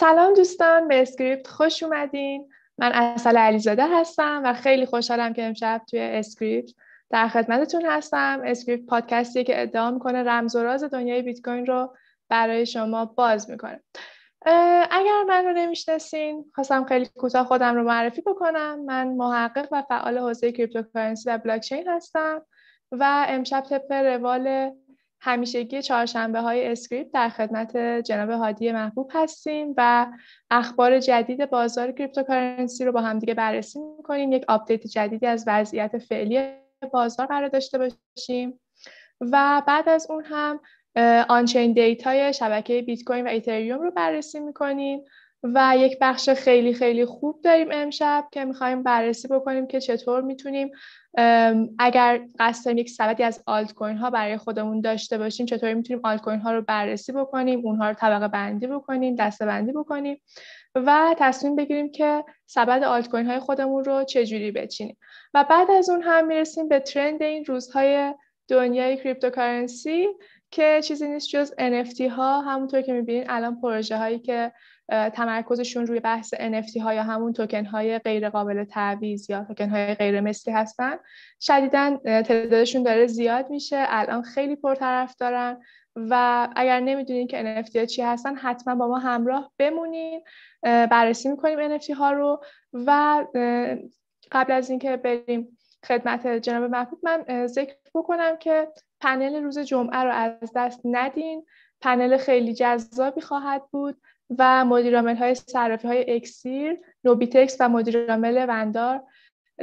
سلام دوستان به اسکریپت خوش اومدین. من عسل علیزاده هستم و خیلی خوشحالم که امشب توی اسکریپت در خدمتتون هستم. اسکریپت پادکستی که ادعا می‌کنه رمز و راز دنیای بیت کوین رو برای شما باز می‌کنه. اگر من رو نمی‌شناسین خواستم خیلی کوتاه خودم رو معرفی بکنم. من محقق و فعال حوزه cryptocurrency و بلاکچین هستم و امشب طبق روال همیشگی چهارشنبه های اسکریپت در خدمت جناب هادی محبوب هستیم و اخبار جدید بازار cryptocurrency رو با همدیگه بررسی می‌کنیم. یک آپدیت جدیدی از وضعیت فعلی بازار قرار داشته باشیم. و بعد از اون هم on-chain data ی شبکه بیت کوین و ایتریوم رو بررسی می‌کنیم. و یک بخش خیلی خیلی خوب داریم امشب که می‌خوایم بررسی بکنیم که چطور می‌تونیم اگر قصد داریم یک سبدی از آلت کوین ها برای خودمون داشته باشیم چطوری می‌تونیم آلت کوین ها رو بررسی بکنیم اونها رو طبقه بندی بکنیم دسته بندی بکنیم و تصمیم بگیریم که سبد آلت کوین های خودمون رو چجوری بچینیم. و بعد از اون هم می‌رسیم به trend این روزهای دنیای cryptocurrency که چیزی نیست جز NFT ها. همونطور که می‌بینین الان پروژه هایی که تمرکزشون روی بحث NFT ها یا همون توکن های غیر قابل تعویض یا توکن های غیر مثلی هستن. شدیدا تعدادشون داره زیاد میشه. الان خیلی پرطرف دارن. و اگر نمی‌دونین که NFT ها چی هستن حتما با ما همراه بمونین. بررسی می‌کنیم NFT ها رو. و قبل از اینکه بریم خدمت جناب محبوب من ذکر بکنم که پنل روز جمعه رو از دست ندین. پنل خیلی جذابی خواهد بود. و مدیرامل های صرافی های اکسیر، نوبیتکس و مدیرامل وندار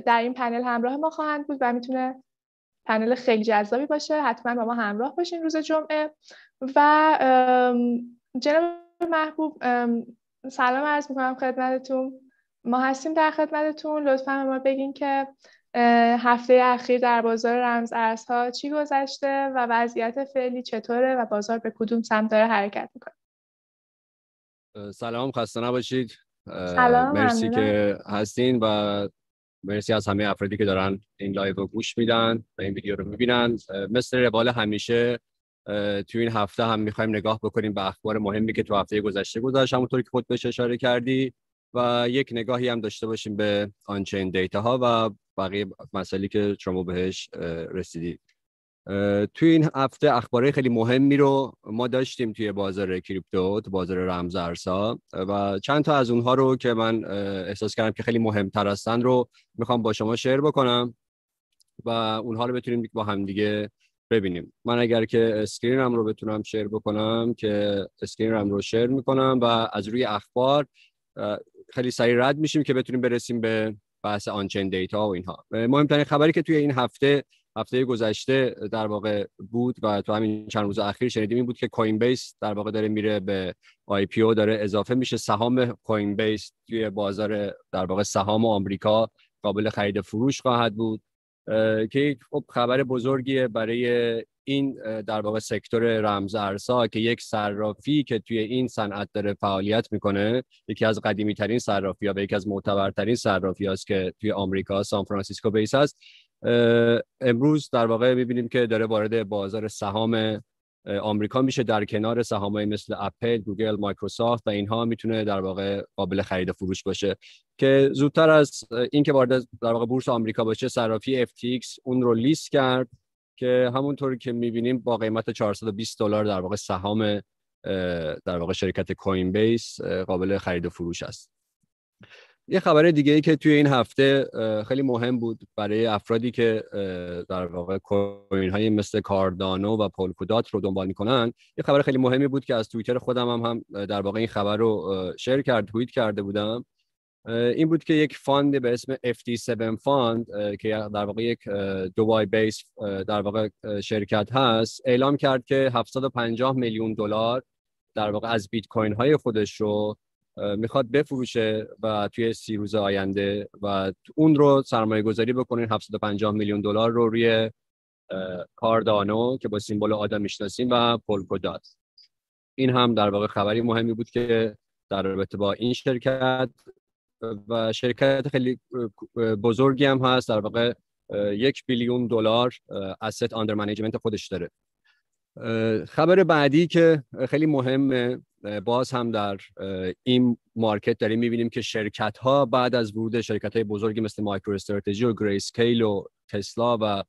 در این پنل همراه ما خواهند بود و می‌تونه پنل خیلی جذابی باشه. حتما با ما همراه باشین روز جمعه. و جناب محبوب سلام عرض می‌کنم خدمتتون. ما هستیم در خدمتتون. لطفا ما بگین که هفته اخیر در بازار رمز ارزها چی گذشته و وضعیت فعلی چطوره و بازار به کدوم سمت داره حرکت می‌کنه. سلام خسته نباشید. سلام مرسی که هستین و مرسی از همه افرادی که دارن این live رو گوش میدن و این ویدیو رو می‌بینن. مثل روال همیشه توی این هفته هم می‌خوایم نگاه بکنیم به اخبار مهمی که تو هفته گذشته گذشت همونطوری که خود بهش اشاره کردی و یک نگاهی هم داشته باشیم به on-chain data ها و بقیه مسائلی که شما بهش رسیدید. توی این هفته اخباره خیلی مهمی رو ما داشتیم توی بازار crypto تو بازار رمز ارزها. و چند تا از اونها رو که من احساس کردم که خیلی مهمتر هستن رو می‌خوام با شما share بکنم و اونها رو بتونیم با همدیگه ببینیم. من اگر که screen م رو بتونم share بکنم که screen م رو share می‌کنم و از روی اخبار خیلی سریع رد میشیم که بتونیم برسیم به بحث on-chain data و اینها. مهمترین خبری که توی این هفته هفته گذشته در واقع بود و تو همین چند روز اخیر شنیدیم این بود که کوین بیس در واقع داره میره به IPO داره اضافه میشه. سهام کوین بیس توی بازار در واقع سهام آمریکا قابل خرید فروش خواهد بود که خب خبر بزرگیه برای این در واقع sector رمز ارزها که یک صرافی که توی این صنعت داره فعالیت می‌کنه یکی از قدیمی ترین صرافی ها و یکی از معتبرترین صرافی هست که توی آمریکا سان فرانسیسکو based هست. امروز در واقع می‌بینیم که داره وارد بازار سهام آمریکا میشه. در کنار سهامای مثل اپل، گوگل، مایکروسافت و اینها می‌تونه در واقع قابل خرید و فروش باشه. که زودتر از اینکه وارد در واقع بورس آمریکا باشه صرافی FTX اون رو لیست کرد که همونطور که می‌بینیم با قیمت 420 دلار در واقع سهام در واقع شرکت کوین بیس قابل خرید و فروش است. یه خبر دیگه ای که توی این هفته خیلی مهم بود برای افرادی که در واقع کوین های مثل کاردانو و پولکودات رو دنبال می‌کنن یه خبر خیلی مهمی بود که از توییتر خودم هم, هم در واقع این خبر رو share کرد توییت کرده بودم. این بود که یک fund به اسم FD7 fund که در واقع یک Dubai based در واقع شرکت هست اعلام کرد که 750 میلیون دلار در واقع از بیت کوین های خودش رو می‌خواد بفروشه و توی سی روز آینده و اون رو سرمایه گذاری بکنین 750 میلیون دلار رو روی کاردانو که با symbol ADA می‌شناسیم و پولکودات این هم در واقع خبری مهمی بود که در رابطه با این شرکت و شرکت خیلی بزرگی هم هست در واقع یک billion دلار asset under management خودش داره. خبر بعدی که خیلی مهمه باز هم در این market داریم می‌بینیم که شرکت ها بعد از ورود شرکت های بزرگی مثل مایکرو استراتژی و گری اسکیل و تسلا و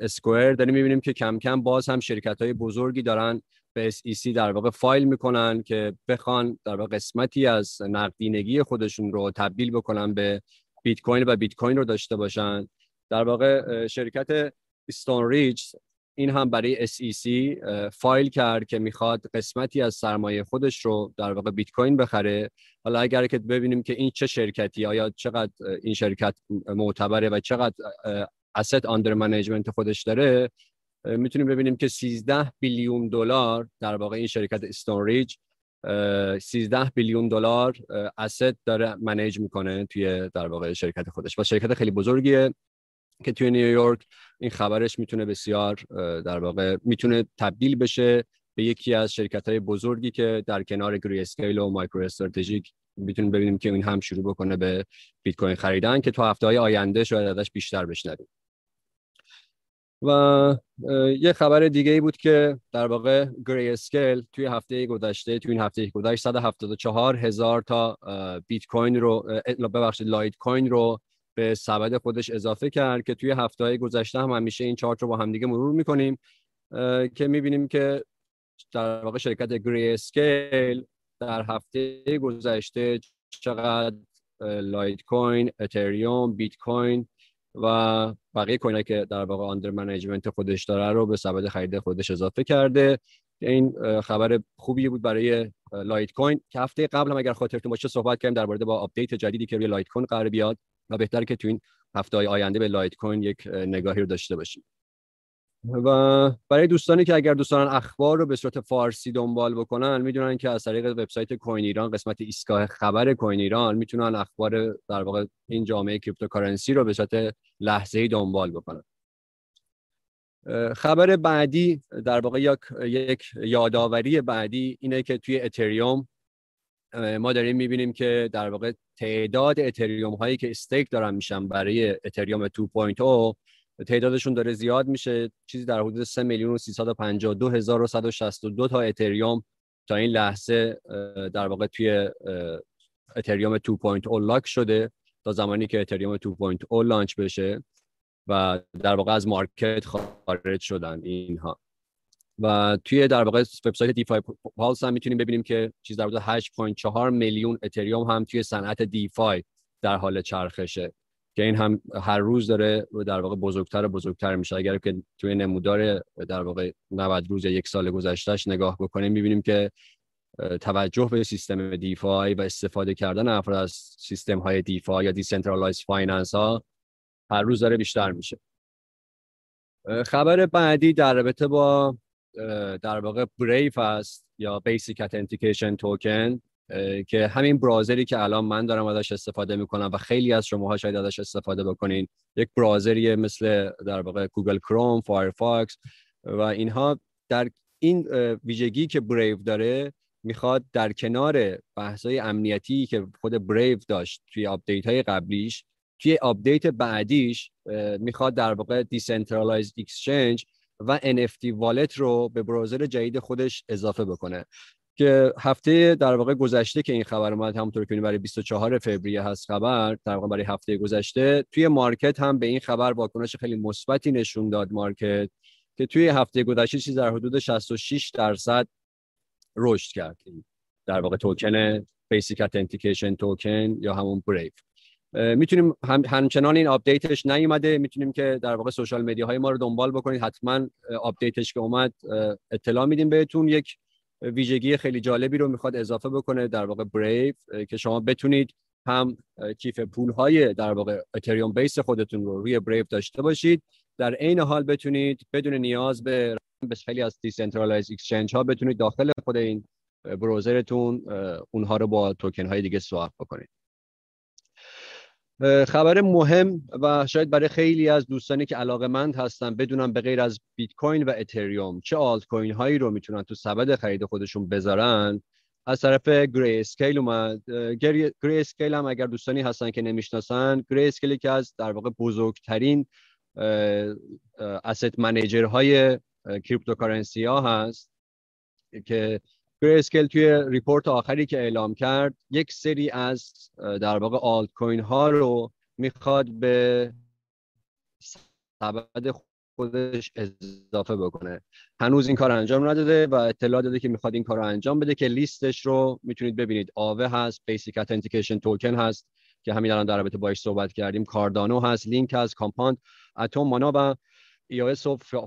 اسکوئر داریم می‌بینیم که کم کم باز هم شرکت های بزرگی دارن به SEC در واقع فایل می‌کنن که بخوان در واقع قسمتی از نقدینگی خودشون رو تبدیل بکنن به بیت کوین و بیت کوین رو داشته باشن. در واقع شرکت استون ریچ این هم برای SEC فایل کرد که می‌خواد قسمتی از سرمایه خودش رو در واقع بیت کوین بخره. حالا اگر که ببینیم که این چه شرکتی آیا چقدر این شرکت معتبره و چقدر asset under management خودش داره می‌تونیم ببینیم که 13 billion دلار در واقع این شرکت استون ریج 13 billion دلار asset داره manage می‌کنه توی در واقع شرکت خودش. و شرکت خیلی بزرگیه که توی نیویورک این خبرش می‌تونه بسیار در واقع می‌تونه تبدیل بشه به یکی از شرکت های بزرگی که در کنار گری اسکیل و مایکرو استراتژی می‌تونیم ببینیم که این هم شروع بکنه به بیت کوین خریدن که تو هفته های آینده شاید ازش بیشتر بشنویم. و یه خبر دیگه ای بود که در واقع گری اسکیل توی هفته گذشته توی این هفته گذشته 174 هزار تا بیت کوین رو ببخشید لایت کوین رو به سبد خودش اضافه کرد که توی هفته های گذشته هم همیشه این چارت رو با همدیگه مرور می‌کنیم که می‌بینیم که در واقع شرکت گری اسکیل در هفته گذشته چقدر لایت کوین، اتریوم، بیت کوین و بقیه کوین که در واقع under management خودش داره رو به سبد خرید خودش اضافه کرده. این خبر خوبی بود برای لایت کوین که هفته قبل هم اگر خاطرتون باشه صحبت کردیم در با آپدیت جدیدی که روی لایت کوین قرار بیاد. و بهتر که تو این هفته های آینده به لایت کوین یک نگاهی رو داشته باشیم. و برای دوستانی که اگر دوستان اخبار رو به صورت فارسی دنبال بکنن می‌دونن که از طریق وبسایت کوین ایران قسمت ایستگاه خبر کوین ایران می‌تونن اخبار در واقع این جامعه cryptocurrency رو به صورت لحظه‌ای دنبال بکنن. خبر بعدی در واقع یک یک یادآوری بعدی اینه که توی اتریوم ما داریم می‌بینیم که در واقع تعداد اتریوم هایی که استیک دارن میشن برای اتریوم 2.0 تعدادشون داره زیاد میشه. چیزی در حدود 3 میلیون و 352 هزار و 162 تا اتریوم تا این لحظه در واقع توی اتریوم 2.0 lock شده تا زمانی که اتریوم 2.0 launch بشه و در واقع از market خارج شدن اینها. و توی در واقع وبسایت DeFi Pulse هم می‌تونیم ببینیم که چیز در حدود 8.4 میلیون اتریوم هم توی صنعت DeFi در حال چرخشه. که این هم هر روز داره در واقع بزرگتر و بزرگتر میشه. اگر که توی نمودار در واقع 90 روز یا یک سال گذشتهش نگاه بکنیم می‌بینیم که توجه به سیستم DeFi و استفاده کردن افراد از سیستم های DeFi یا decentralized finance ها هر روز داره بیشتر میشه. خبر بعدی در رابطه با در واقع Brave است یا Basic Authentication Token که همین browser ی که الان من دارم ازش استفاده می‌کنم و خیلی از شماها شاید ازش استفاده بکنین. یک browser ی مثل در واقع گوگل کروم، فایرفاکس و اینها در این ویژگی که Brave داره می‌خواد در کنار بحث‌های امنیتی که خود Brave داشت توی آپدیت های قبلیش توی آپدیت بعدیش می‌خواد در واقع decentralized exchange و NFT wallet رو به browser جدید خودش اضافه بکنه. که هفته در واقع گذشته که این خبر اومد همونطور که برای 24 فوریه هست خبر در واقع برای هفته گذشته توی market هم به این خبر واکنش خیلی مثبتی نشون داد market که توی هفته گذشته چیز در حدود 66 درصد رشد کرد. در واقع token Basic Authentication Token یا همون Brave می‌تونیم هم همچنان این آپدیتش نیومده. می‌تونیم که در واقع social media های ما رو دنبال بکنید. حتما آپدیتش که اومد اطلاع میدیم بهتون. یک ویژگی خیلی جالبی رو می‌خواد اضافه بکنه در واقع Brave که شما بتونید هم کیف پول های در واقع اتریوم base خودتون رو روی Brave داشته باشید. در عین حال بتونید بدون نیاز به خیلی از decentralized exchange ها بتونید داخل خود این browser تون اونها رو با توکن های دیگه swap بکنید. خبر مهم و شاید برای خیلی از دوستانی که علاقه مند هستن بدونم به غیر از بیت کوین و اتریوم چه آلت کوین هایی رو می‌تونن تو سبد خرید خودشون بذارن؟ از طرف Grayscale اومد Grayscale هم اگر دوستانی هستن که نمی‌شناسن Grayscale که از در واقع بزرگترین asset manager های cryptocurrency ها هست که Grayscale توی report آخری که اعلام کرد یک سری از در واقع آلت کوین ها رو می‌خواد به سبد خودش اضافه بکنه. هنوز این کار انجام نداده و اطلاع داده که می‌خواد این کار رو انجام بده که لیستش رو می‌تونید ببینید. آوه هست Basic Authentication Token هست که همین الان در رابطه باش صحبت کردیم. کاردانو هست لینک هست Compound Atom Mana و ای و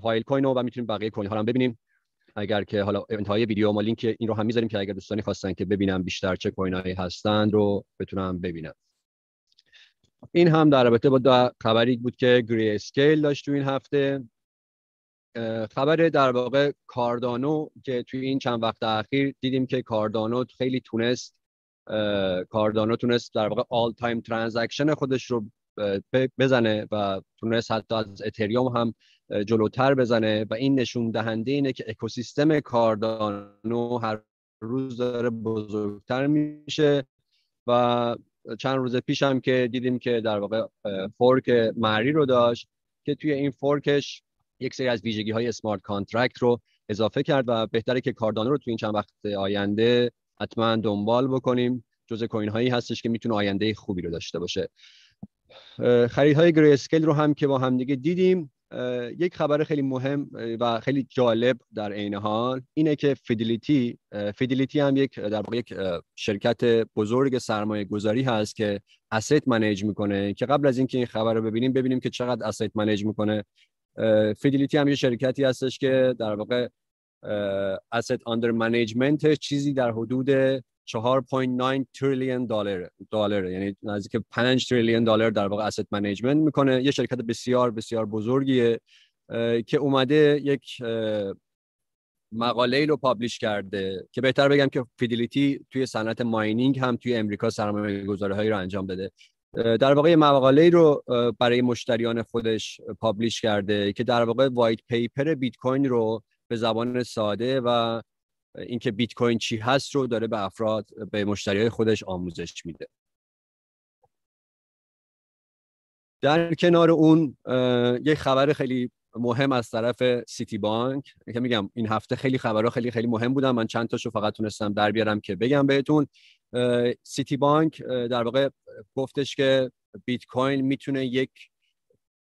Filecoin و می‌تونیم بقیه کوین ها هم ببینیم. اگر که حالا انتهای ویدیو ما لینک این رو هم می‌ذاریم که اگر دوستانی خواستن که ببینم بیشتر چه کوین هایی هستند رو بتونم ببینم این هم در رابطه با خبری بود که Grayscale داشت تو این هفته. خبر در واقع کاردانو که توی این چند وقت اخیر دیدیم که کاردانو خیلی تونست کاردانو تونست در واقع all time transaction خودش رو بزنه و تونست حتی از اتریوم هم جلوتر بزنه و این نشون دهنده اینه که اکوسیستم کاردانو هر روز داره بزرگتر میشه و چند روز پیش هم که دیدیم که در واقع fork Mary رو داشت که توی این fork ش یک سری از ویژگی های smart contract رو اضافه کرد و بهتره که کاردانو رو توی این چند وقت آینده حتما دنبال بکنیم. جز کوین هایی هستش که می‌تونه آینده خوبی رو داشته باشه. خریدهای Grayscale رو هم که با همدیگه دیدیم. یک خبر خیلی مهم و خیلی جالب در عین حال اینه که Fidelity Fidelity هم یک در واقع یک شرکت بزرگ سرمایه گذاری هست که asset manage می‌کنه که قبل از اینکه این خبر رو ببینیم ببینیم که چقدر asset manage می‌کنه. Fidelity هم یه شرکتی هستش که در واقع asset under management چیزی در حدود 4.9 تریلیون دلار دلار. یعنی نزدیک 5 تریلیون دلار در واقع asset management می‌کنه. یه شرکت بسیار بسیار بزرگیه که اومده یک مقاله رو publish کرده که بهتر بگم که Fidelity توی صنعت mining هم توی امریکا سرمایه گذاری رو انجام بده در واقع مقاله رو برای مشتریان خودش publish کرده که در واقع white paper بیت کوین رو به زبان ساده و اینکه بیت کوین چی هست رو داره به افراد به مشتری های خودش آموزش میده. در کنار اون یک خبر خیلی مهم از طرف سیتی بانک. که میگم این هفته خیلی خبرها خیلی خیلی مهم بودن. من چند تاشو فقط تونستم در بیارم که بگم بهتون. سیتی بانک در واقع گفتش که بیت کوین می‌تونه یک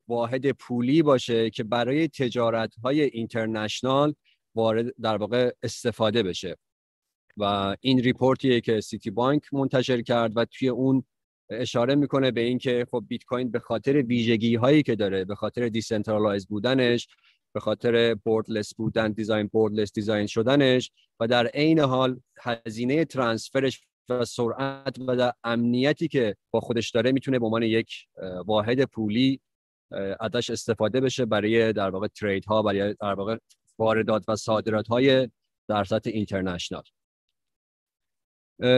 واحد پولی باشه که برای تجارت های international وارد در واقع استفاده بشه. و این report یه که سیتی بانک منتشر کرد و توی اون اشاره می‌کنه به اینکه خب بیت کوین به خاطر ویژگی هایی که داره به خاطر decentralize بودنش به خاطر borderless بودن design borderless design شدنش و در عین حال هزینه transfer ش و سرعت و در امنیتی که با خودش داره می‌تونه به عنوان یک واحد پولی ازش استفاده بشه برای در واقع trade ها برای در واقع واردات و صادرات های در سطح international.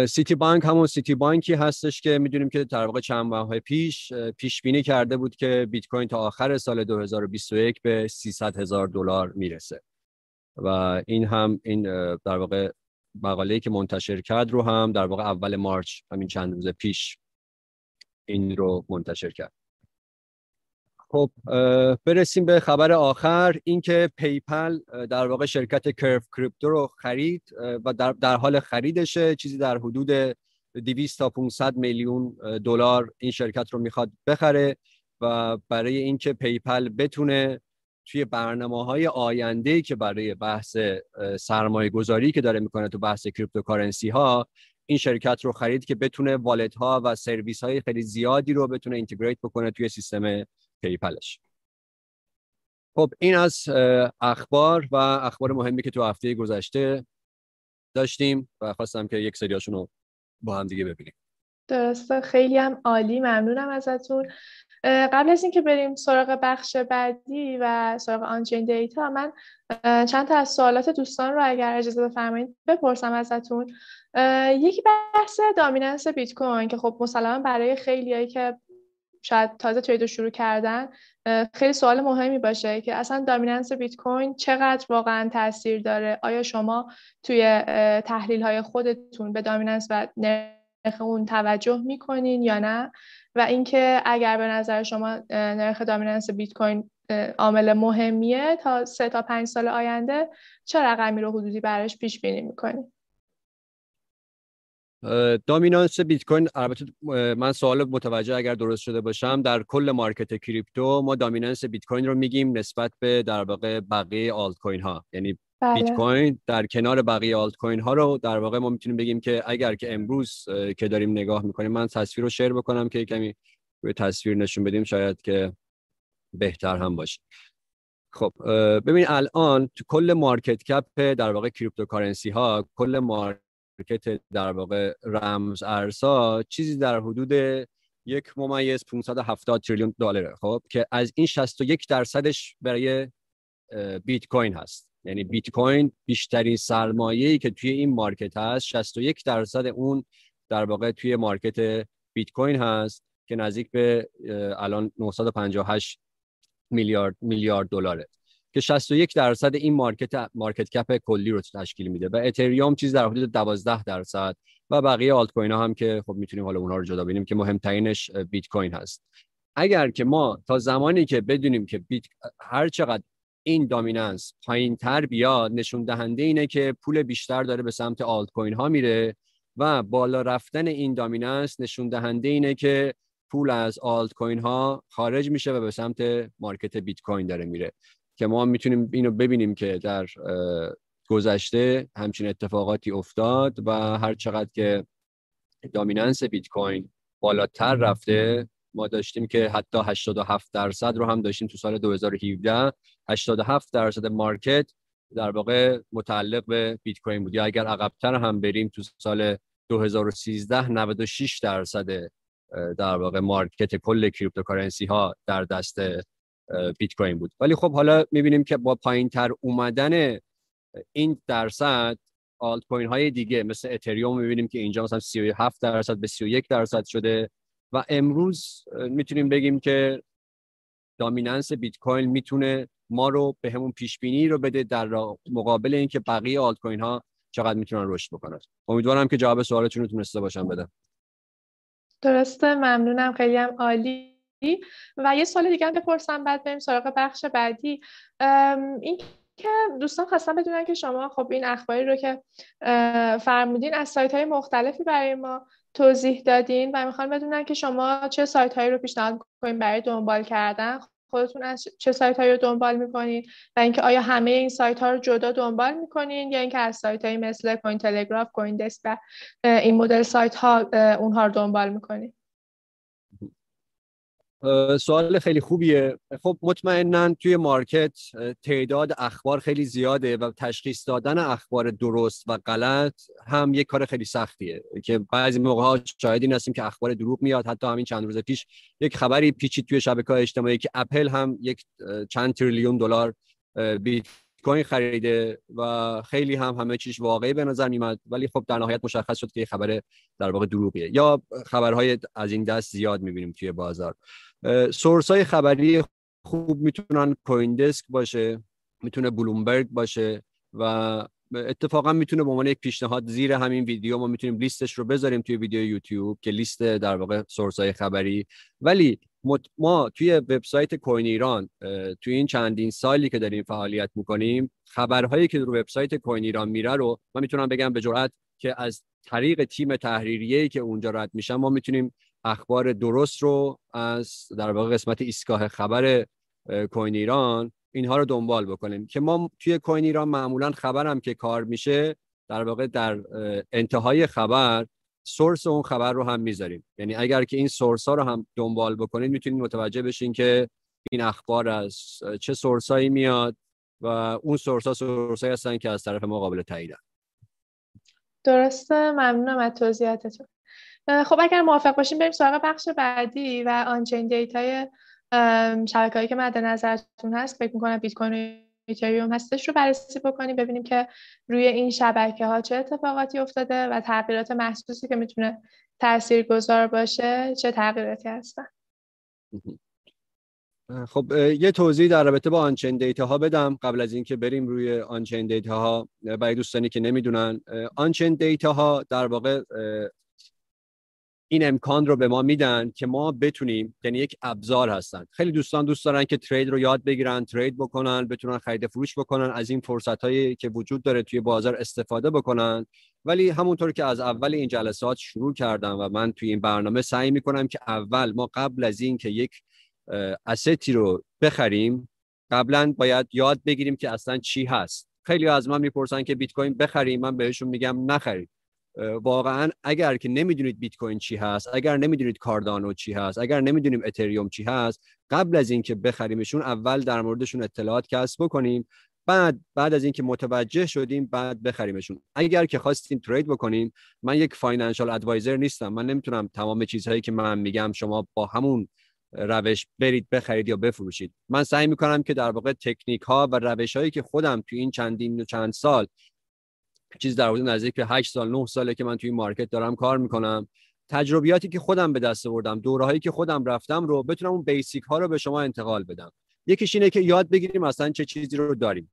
سیتی بانک همون سیتی بانکی هستش که می‌دونیم که در واقع چند ماه پیش پیش بینی کرده بود که بیت کوین تا آخر سال 2021 به 300 هزار دلار می‌رسه. و این هم این در واقع مقاله‌ای که منتشر کرد رو هم در واقع اول مارچ همین چند روز پیش این رو منتشر کرد. خب برسیم به خبر آخر. اینکه پیپل در واقع شرکت Curv کریپتو رو خرید و در, در حال خریدشه چیزی در حدود 200 تا 500 میلیون دلار این شرکت رو می‌خواد بخره و برای اینکه پیپل بتونه توی برنامه های آینده که برای بحث سرمایه گذاری که داره می‌کنه تو بحث cryptocurrency ها این شرکت رو خرید که بتونه wallet ها و سرویس های خیلی زیادی رو بتونه integrate بکنه توی سیستم پیپلش. خب این از اخبار و اخبار مهمی که تو هفته گذشته داشتیم و خواستم که یک سریاشون رو با هم دیگه ببینیم. درسته خیلی هم عالی ممنونم ازتون. قبل از اینکه بریم سراغ بخش بعدی و سراغ آنچین دیتا من چند تا از سوالات دوستان رو اگر اجازه بفرمایید بپرسم ازتون. یکی بحث دامیننس بیت کوین که خب مسلما برای خیلیایی که شاید تازه ترید رو شروع کردن خیلی سوال مهمی باشه که اصلا دامیننس بیت کوین چقدر واقعا تاثیر داره؟ آیا شما توی تحلیل های خودتون به دامیننس و نرخ اون توجه می‌کنین یا نه؟ و اینکه اگر به نظر شما نرخ دامیننس بیت کوین عامل مهمیه تا سه تا پنج سال آینده چه رقمی رو حدودی براش پیش بینی می‌کنی dominance بیت کوین البته من سوال متوجه اگر درست شده باشم در کل market crypto ما dominance بیت کوین رو میگیم نسبت به در واقع بقیه آلت کوین ها یعنی بله. بیت کوین در کنار بقیه آلت کوین ها رو در واقع ما می‌تونیم بگیم که اگر که امروز که داریم نگاه می‌کنیم من تصویر رو share بکنم که کمی روی تصویر نشون بدیم شاید که بهتر هم باشه خب ببین الان تو کل market cap در واقع cryptocurrency ها کل market در واقع رمز ارزها چیزی در حدود یک ممیز 570 تریلیون دلاره خب که از این 61 درصدش برای بیت کوین هست. یعنی بیت کوین بیشترین سرمایه‌ای که توی این market هست 61 درصد اون در واقع توی market بیت کوین هست که نزدیک به الان 958 میلیارد میلیارد دلاره. که 61 درصد این market market cap کلی رو تشکیل میده و اتریوم چیز در حدود 12 درصد و بقیه آلت کوین ها هم که خب می‌تونیم حالا اونها رو جدا ببینیم که مهمترینش بیت کوین هست. اگر که ما تا زمانی که بدونیم که بیت هر چقدر این دامیننس پایین تر بیاد نشون دهنده اینه که پول بیشتر داره به سمت آلت کوین ها میره و بالا رفتن این دامیننس نشون دهنده اینه که پول از آلت کوین ها خارج میشه و به سمت مارکت بیت کوین داره میره. که ما می‌تونیم اینو ببینیم که در گذشته همچین اتفاقاتی افتاد و هر چقدر که dominance بیت کوین بالاتر رفته ما داشتیم که حتی 87 درصد رو هم داشتیم تو سال 2017 87 درصد market در واقع متعلق به بیت کوین بود. یا اگر عقبتر هم بریم تو سال 2013 96 درصد در واقع market کل cryptocurrency ها در دست بیت کوین بود. ولی خب حالا می‌بینیم که با پایین تر اومدن این درصد آلت کوین های دیگه مثل اتریوم می‌بینیم که اینجا مثلا 37 درصد به 31 درصد شده و امروز می‌تونیم بگیم که دامیننس بیت کوین می‌تونه ما رو به همون پیش بینی رو بده در مقابل اینکه بقیه آلت کوین ها چقدر می‌تونن رشد بکنن. امیدوارم که جواب سوالتون رو تونسته باشم بدم. درسته ممنونم. خیلی هم عالی. و یه سوال دیگه هم بپرسم بعد بریم سراغ بخش بعدی. این که دوستان خواستم بدونن که شما خب این اخباری رو که فرمودین از سایت های مختلفی برای ما توضیح دادین و می‌خوان بدونن که شما چه سایت هایی رو پیشنهاد کنین برای دنبال کردن خودتون از چه سایت هایی رو دنبال می‌کنین و اینکه آیا همه این سایت ها رو جدا دنبال می‌کنین یا اینکه از سایت هایی مثل کوین تلگراف کوین دسک و این مدل سایت ها اونها رو دنبال می‌کنین؟ سوال خیلی خوبیه. خب مطمئنا توی مارکت تعداد اخبار خیلی زیاده و تشخیص دادن اخبار درست و غلط هم یک کار خیلی سختیه. که بعضی موقع ها شاهد این هستیم که اخبار دروغ میاد. حتی همین چند روز پیش یک خبری پیچید توی شبکه اجتماعی که اپل هم یک چند تریلیون دلار بیت کوین خریده و خیلی هم همه چیش واقعی به نظر میمد ولی خب در نهایت مشخص شد که خبر در واقع دروغیه. یا خبرهای از این دست زیاد می‌بینیم توی بازار. سورس های خبری خوب می‌تونن کوین دسک باشه می‌تونه بلومبرگ باشه و اتفاقا می‌تونه به عنوان یک پیشنهاد زیر همین ویدیو ما می‌تونیم لیستش رو بذاریم توی ویدیو یوتیوب که لیست در واقع سورس های خبری. ولی ما توی وبسایت کوین ایران توی این چندین سالی که داریم فعالیت می‌کنیم خبرهایی که رو وبسایت کوین ایران میره رو من می‌تونم بگم به جرات که از طریق تیم تحریریه‌ای که اونجا رد میشن ما می‌تونیم اخبار درست رو از در واقع قسمت ایستگاه خبر کوین ایران اینها رو دنبال بکنیم. که ما توی کوین ایران معمولا خبرم که کار میشه در واقع در انتهای خبر سورس اون خبر رو هم می‌ذاریم. یعنی اگر که این سورس ها رو هم دنبال بکنید می‌تونید متوجه بشین که این اخبار از چه سورس هایی میاد و اون source ها source هایی هستن که از طرف ما قابل تاییدن. درسته. ممنونم از توضیحاتتون. خب اگر موافق باشیم بریم سراغ بخش بعدی و on-chain data ی شبکه هایی که مد نظرتون هست. فکر می‌کنم بیت کوین ایتریوم هستش رو بررسی بکنیم ببینیم که روی این شبکه ها چه اتفاقاتی افتاده و تغییرات محسوسی که می‌تونه تأثیر گذار باشه چه تغییراتی هستن. خب یه توضیح در رابطه با on-chain data ها بدم. قبل از اینکه بریم روی on-chain data ها برای دوستانی که نمی‌دونن on-chain data ها در واقع این امکان رو به ما میدن که ما بتونیم یعنی یک ابزار هستن. خیلی دوستان دوست دارن که trade رو یاد بگیرن trade بکنن بتونن خرید فروش بکنن از این فرصت هایی که وجود داره توی بازار استفاده بکنن. ولی همونطور که از اول این جلسات شروع کردم و من توی این برنامه سعی می‌کنم که اول ما قبل از این که یک asset ی رو بخریم قبلا باید یاد بگیریم که اصلا چی هست. خیلی از من می‌پرسن که بیت کوین بخریم من بهشون میگم نخرید. واقعا اگر که نمی‌دونید بیت کوین چی هست اگر نمی‌دونید کاردانو چی هست اگر نمی‌دونیم اتریوم چی هست قبل از اینکه بخریمشون اول در موردشون اطلاعات کسب بکنیم بعد بعد از اینکه متوجه شدیم بعد بخریمشون اگر که خواستین trade بکنیم من یک financial advisor نیستم من نمی‌تونم تمام چیزهایی که من میگم شما با همون روش برید بخرید یا بفروشید من سعی می‌کنم که در واقع تکنیک ها و روش هایی که خودم توی این چندین و چند سال چیز در حدود نزدیک به 8 سال 9 ساله که من توی مارکت دارم کار می‌کنم. تجربیاتی که خودم به دست آوردم دوره هایی که خودم رفتم رو بتونم اون بیسیک ها رو به شما انتقال بدم. یکیش اینه که یاد بگیریم اصلا چه چیزی رو داریم.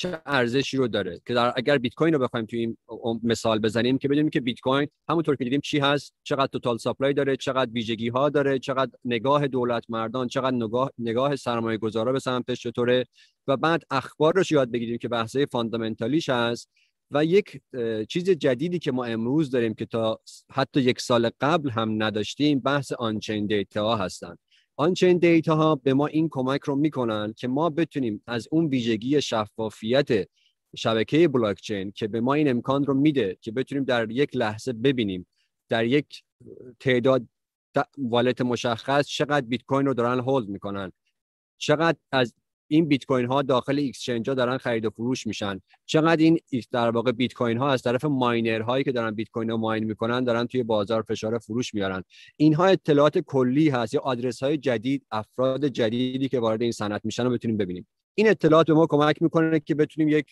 چه ارزشی رو داره که در اگر بیت کوین رو بخوایم توی این مثال بزنیم که بدونیم که بیت کوین همونطور که دیدیم چی هست چقدر total supply داره چقدر ویژگی ها داره چقدر نگاه دولت مردان چقدر نگاه نگاه سرمایه گذارا به سمتش چطوره و بعد اخبار رو یاد بگیریم که بحثه fundamental یش هست و یک چیز جدیدی که ما امروز داریم که تا حتی یک سال قبل هم نداشتیم بحث on-chain data ها هستن. on-chain data ها به ما این کمک رو می‌کنن که ما بتونیم از اون ویژگی شفافیت شبکه بلاکچین که به ما این امکان رو میده که بتونیم در یک لحظه ببینیم در یک تعداد والت مشخص چقدر بیت کوین رو دارن هولد می‌کنن چقدر از این بیت کوین ها داخل اکسچنج ها دارن خرید و فروش میشن. چقدر این در واقع بیت کوین ها از طرف ماینر هایی که دارن بیت کوین رو ماین می‌کنن دارن توی بازار فشار فروش میارن. اینها اطلاعات کلی هست یا آدرس های جدید افراد جدیدی که وارد این صنعت میشن رو بتونیم ببینیم. این اطلاعات به ما کمک می‌کنه که بتونیم یک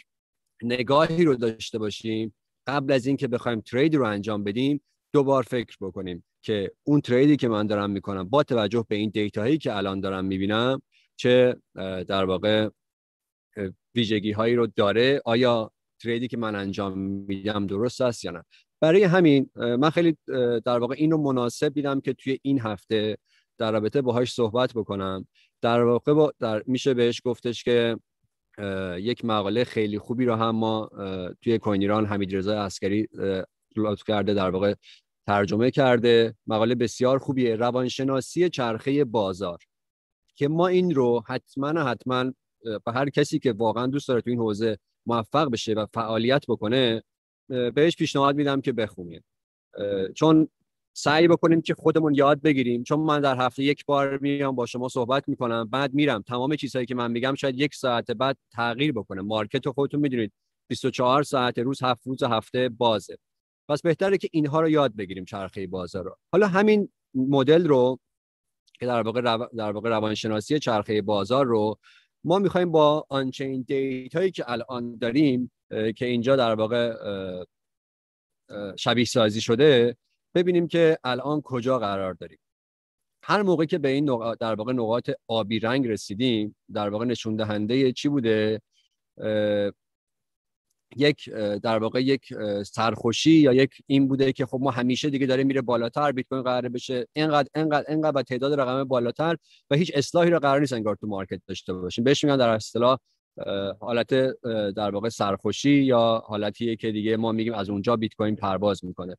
نگاهی رو داشته باشیم. قبل از اینکه بخوایم ترید رو انجام بدیم دوبار فکر بکنیم که اون تریدی که من دارم می‌کنم با توجه به این دیتاهایی که الان دارم می‌بینم چه در واقع ویژگی هایی رو داره آیا تریدی که من انجام میدم درست است یا نه؟ برای همین من خیلی در واقع این رو مناسب دیدم که توی این هفته در رابطه باهاش صحبت بکنم. در واقع با در میشه بهش گفتش که یک مقاله خیلی خوبی رو هم ما توی کوین ایران حمید رضا عسکری لطف کرده در واقع ترجمه کرده. مقاله بسیار خوبیه روانشناسی چرخه بازار. که ما این رو حتما حتما به هر کسی که واقعا دوست داره تو این حوزه موفق بشه و فعالیت بکنه بهش پیشنهاد میدم که بخونید. چون سعی بکنیم که خودمون یاد بگیریم. چون من در هفته یک بار میام با شما صحبت می‌کنم بعد میرم. تمام چیزهایی که من میگم شاید یک ساعت بعد تغییر بکنه. مارکت رو خودتون می‌دونید. 24 ساعت روز هفت روز هفته بازه. پس بهتره که اینها رو یاد بگیریم چرخه بازار رو. حالا همین مدل رو که در واقع در واقع روانشناسی چرخه بازار رو ما می‌خوایم با آنچین دیتایی که الان داریم که اینجا در واقع شبیه سازی شده ببینیم که الان کجا قرار داریم. هر موقع که به این در واقع نقاط آبی رنگ رسیدیم در واقع نشون دهنده چی بوده؟ یک در واقع یک سرخوشی یا یک این بوده که خب ما همیشه دیگه داره میره بالاتر بیت کوین قرار بشه اینقدر اینقدر اینقدر و تعداد رقم بالاتر و هیچ اصلاحی رو قرار نیست انگار تو مارکت داشته باشیم. بهش میگن در اصطلاح حالت در واقع سرخوشی یا حالتیه که دیگه ما میگیم از اونجا بیت کوین پرواز می‌کنه.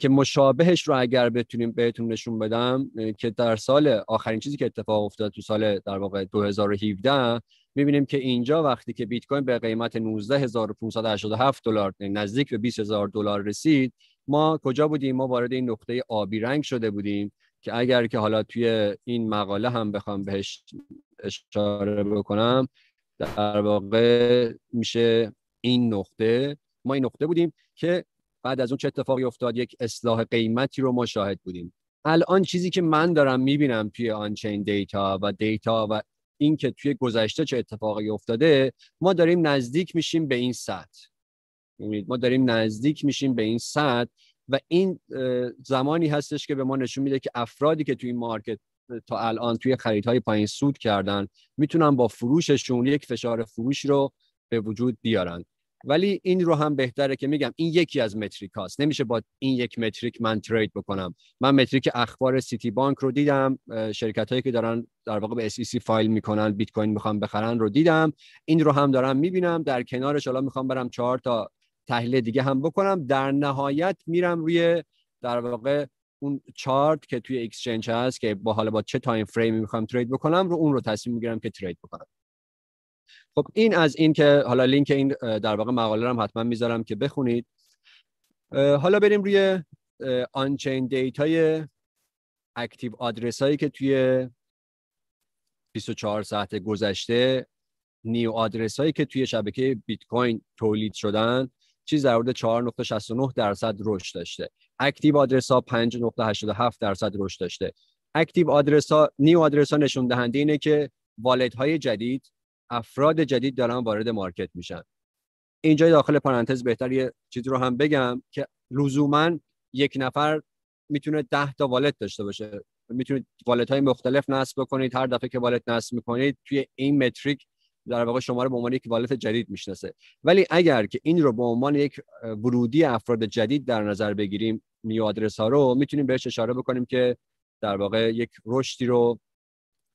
که مشابهش رو اگر بتونیم بهتون نشون بدم که در سال آخرین چیزی که اتفاق افتاد تو سال در واقع 2017 می‌بینیم که اینجا وقتی که بیت کوین به قیمت 19587 دلار یعنی نزدیک به 20000 دلار رسید ما کجا بودیم؟ ما وارد این نقطه آبی رنگ شده بودیم که اگر که حالا توی این مقاله هم بخوام بهش اشاره بکنم در واقع میشه این نقطه ما این نقطه بودیم که بعد از اون چه اتفاقی افتاد؟ یک اصلاح قیمتی رو ما شاهد بودیم. الان چیزی که من دارم می‌بینم توی آنچین دیتا و دیتا و اینکه توی گذشته چه اتفاقی افتاده ما داریم نزدیک میشیم به این سطح. ما داریم نزدیک میشیم به این سطح و این زمانی هستش که به ما نشون میده که افرادی که توی این مارکت تا الان توی خریدهای پایین سود کردن می‌تونن با فروششون یک فشار فروش رو به وجود بیارن. ولی این رو هم بهتره که میگم این یکی از متریک هاست. نمیشه با این یک متریک من ترید بکنم. من متریک اخبار سیتی بانک رو دیدم شرکت هایی که دارن در واقع به SEC فایل می‌کنن بیت کوین می‌خوام بخرن رو دیدم. این رو هم دارم می‌بینم. در کنارش حالا می‌خوام برم چهار تا تحلیل دیگه هم بکنم. در نهایت میرم روی در واقع اون چارت که توی exchange هست که با حالا با چه time frame ی می‌خوام trade بکنم رو اون رو تصمیم می‌گیرم که trade بکنم. خب این از این که حالا لینک این در واقع مقاله رو حتما می‌ذارم که بخونید. حالا بریم روی on-chain data ی active address هایی که توی 24 ساعت گذشته new address هایی که توی شبکه بیت کوین تولید شدن چیز در حدود 4.69 درصد رشد داشته. active address ها 5.87 درصد رشد داشته. active address ها new address ها نشون دهنده اینه که wallet های جدید افراد جدید دارن وارد market میشن. اینجا داخل پرانتز بهتر یه چیزی رو هم بگم که لزوما یک نفر می‌تونه 10 تا wallet داشته باشه. می‌تونید wallet های مختلف نصب بکنید. هر دفعه که wallet نصب می‌کنید توی این metric در واقع شما رو به عنوان یک والت جدید می‌شناسه. ولی اگر که این رو به عنوان یک ورودی افراد جدید در نظر بگیریم نیو آدرس ها رو می‌تونیم بهش اشاره بکنیم که در واقع یک رشدی رو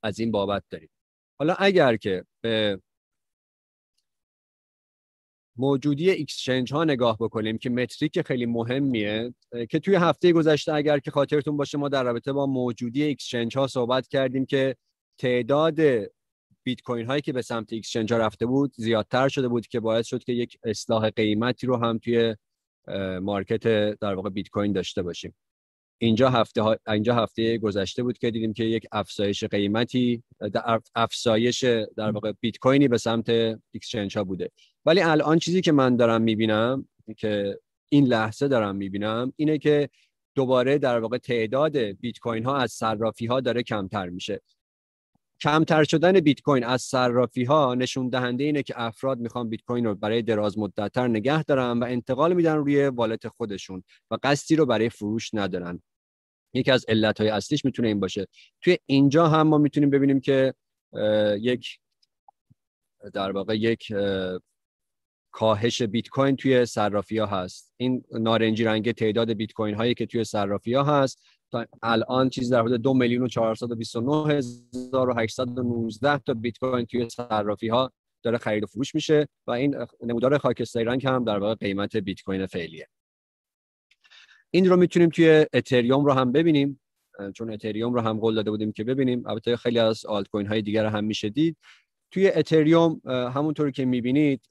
از این بابت داریم. حالا اگر که به موجودی اکسچنج ها نگاه بکنیم که متریک خیلی مهمیه که توی هفته گذشته اگر که خاطرتون باشه ما در رابطه با موجودی اکسچنج ها صحبت کردیم که تعداد بیت کوین هایی که به سمت exchange ها رفته بود زیادتر شده بود که باعث شد که یک اصلاح قیمتی رو هم توی market در واقع بیت کوین داشته باشیم. اینجا هفته ها... اینجا هفته گذشته بود که دیدیم که یک افزایش قیمتی افزایش در واقع بیت کوینی به سمت exchange ها بوده. ولی الان چیزی که من دارم می‌بینم که این لحظه دارم می‌بینم اینه که دوباره در واقع تعداد بیت کوین ها از صرافی ها داره کمتر میشه. کمتر شدن بیت کوین از صرافی ها نشون دهنده اینه که افراد می‌خوان بیت کوین رو برای دراز مدتتر نگه دارن و انتقال میدن روی والت خودشون و قصدی رو برای فروش ندارن. یکی از علت های اصلیش می‌تونه این باشه. توی اینجا هم ما می‌تونیم ببینیم که یک در واقع یک کاهش بیت کوین توی صرافی ها هست. این نارنجی رنگ تعداد بیت کوین هایی که توی صرافی ها هست تا الان چیز در حدود دو میلیون و 429 هزار و 819 تا بیت کوین توی صرافی ها داره خرید و فروش میشه و این نمودار خاکستری رنگ هم در واقع قیمت بیت کوین فعلیه. این رو می‌تونیم توی اتریوم رو هم ببینیم. چون اتریوم رو هم قول داده بودیم که ببینیم. البته خیلی از آلت کوین های دیگر هم میشه دید توی اتریوم همونطوری که می‌بینید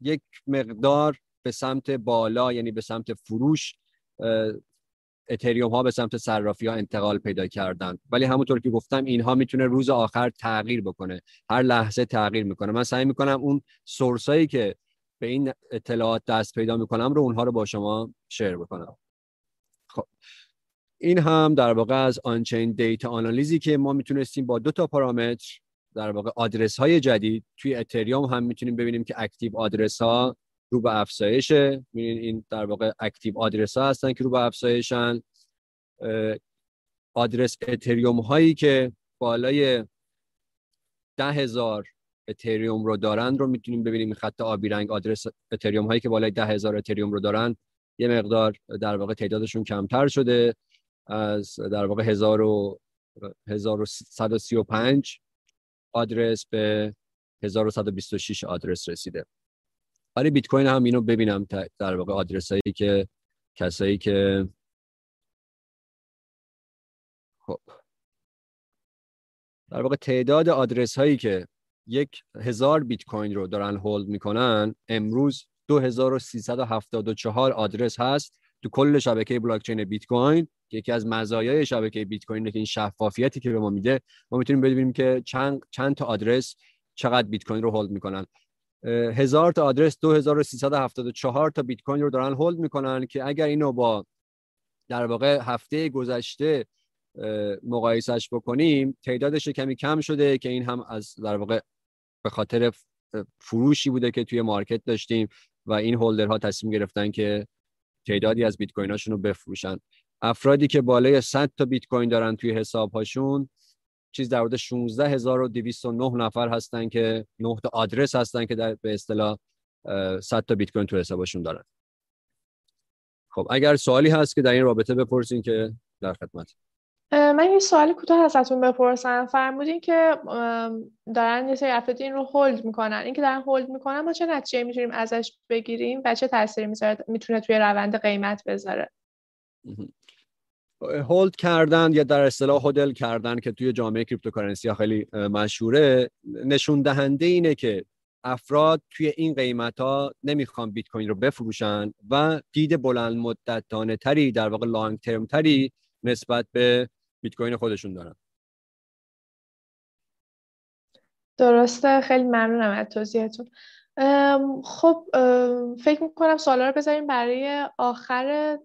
یک مقدار به سمت بالا یعنی به سمت فروش اتریوم ها به سمت صرافی ها انتقال پیدا کردن. ولی همونطور که گفتم اینها می‌تونه روز آخر تغییر بکنه. هر لحظه تغییر می‌کنه. من سعی می‌کنم اون سورسایی که به این اطلاعات دست پیدا می‌کنم رو اونها رو با شما شیر بکنم. خب. این هم در واقع از آنچین دیتا آنالیزی که ما می‌تونستیم با دو تا پارامتر در واقع آدرس های جدید توی اتریوم هم می‌تونیم ببینیم که active address ها رو به افزایشه. می‌بینید این در واقع active address ها هستن که رو به افزایشن. آدرس اتریوم هایی که بالای ده هزار اتریوم رو دارن رو می‌تونیم ببینیم. خط آبی رنگ آدرس اتریوم هایی که بالای ده هزار اتریوم رو دارن یه مقدار در واقع تعدادشون کمتر شده. از در واقع 1000 و 1135 آدرس به 1126 آدرس رسیده. برای بیت کوین هم اینو ببینم در واقع آدرس هایی که کسایی که خب. در واقع تعداد آدرس هایی که یک هزار بیت کوین رو دارن هولد می‌کنن امروز 2374 آدرس هست تو کل شبکه بلاک چین بیت کوین. یکی از مزایای شبکه بیت کوین که این شفافیتی که به ما میده ما می‌تونیم ببینیم که چند چند تا آدرس چقدر بیت کوین رو هولد می‌کنن. هزار تا آدرس 2374 تا بیت کوین رو دارن هولد می‌کنن که اگر اینو با در واقع هفته گذشته مقایسش بکنیم تعدادش کمی کم شده که این هم از در واقع به خاطر فروشی بوده که توی مارکت داشتیم و این هولدرها تصمیم گرفتن که تعدادی از بیت کوین هاشون رو بفروشن. افرادی که بالای 100 تا بیت کوین دارن توی حساب هاشون چیز در مورد 16209 نفر هستن که 9 تا آدرس هستن که در به اصطلاح 100 تا بیت کوین تو حسابشون دارن. خب اگر سوالی هست که در این رابطه بپرسین که در خدمت. من یه سوال کوتاه ازتون بپرسم. فرمودین که دارن یه سری افراد این رو هولد می‌کنن. اینکه دارن هولد می‌کنن ما چه نتیجه می‌تونیم ازش بگیریم و چه تاثیری می‌تونه توی روند قیمت بذاره؟ hold کردن یا در اصطلاح HODL کردن که توی جامعه cryptocurrency خیلی مشهوره نشون دهنده اینه که افراد توی این قیمت ها نمی‌خوان بیت کوین رو بفروشن و دید بلند مدتانه تری در واقع long term تری نسبت به بیت کوین خودشون دارن. درسته. خیلی ممنونم از توضیحتون. خب فکر می‌کنم سوالا رو بذاریم برای آخر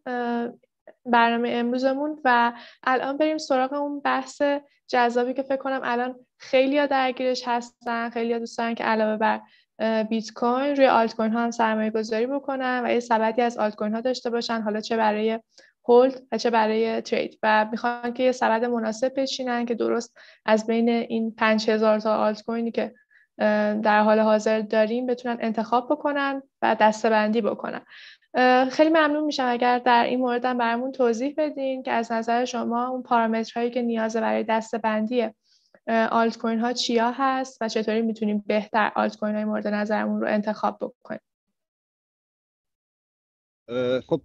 برنامه امروزمون و الان بریم سراغ اون بحث جذابی که فکر کنم الان خیلی درگیرش هستن خیلی دوست دارن که علاوه بر بیت کوین روی آلت کوین ها هم سرمایه گذاری بکنن و یه سبدی از آلت کوین ها داشته باشن حالا چه برای هولد و چه برای ترید و می‌خوان که یه سبد مناسب بچینن که درست از بین این 5000 تا آلت کوینی که در حال حاضر داریم بتونن انتخاب بکنن و دستبندی بکنن. خیلی ممنون میشم اگر در این مورد هم برامون توضیح بدین که از نظر شما اون پارامترهایی که نیاز برای دستبندی آلت کوین ها چیا هست و چطوری می‌تونیم بهتر آلت کوین های مورد نظرمون رو انتخاب بکنیم؟ خب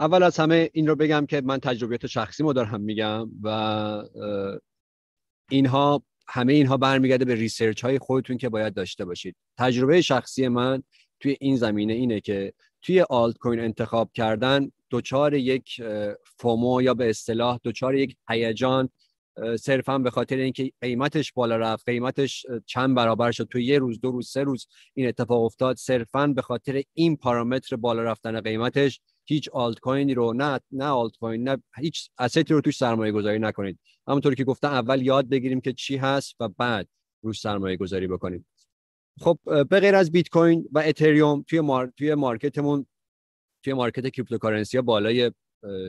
اول از همه این رو بگم که من تجربیات شخصی دارم میگم و اینها همه اینها برمیگرده به research های خودتون که باید داشته باشید. تجربه شخصی من توی این زمینه اینه که توی آلت کوین انتخاب کردن دوچار یک FOMO یا به اصطلاح دوچار یک هیجان صرفا به خاطر اینکه قیمتش بالا رفت قیمتش چند برابر شد تو یه روز دو روز سه روز این اتفاق افتاد صرفا به خاطر این پارامتر بالا رفتن قیمتش هیچ آلت کوینی رو نه نه آلت کوین نه هیچ asset ی رو توش سرمایه گذاری نکنید. همونطوری که گفتم اول یاد بگیریم که چی هست و بعد روش سرمایه گذاری بکنیم. خب به غیر از بیت کوین و اتریوم توی mar... توی market مون توی market cryptocurrency بالای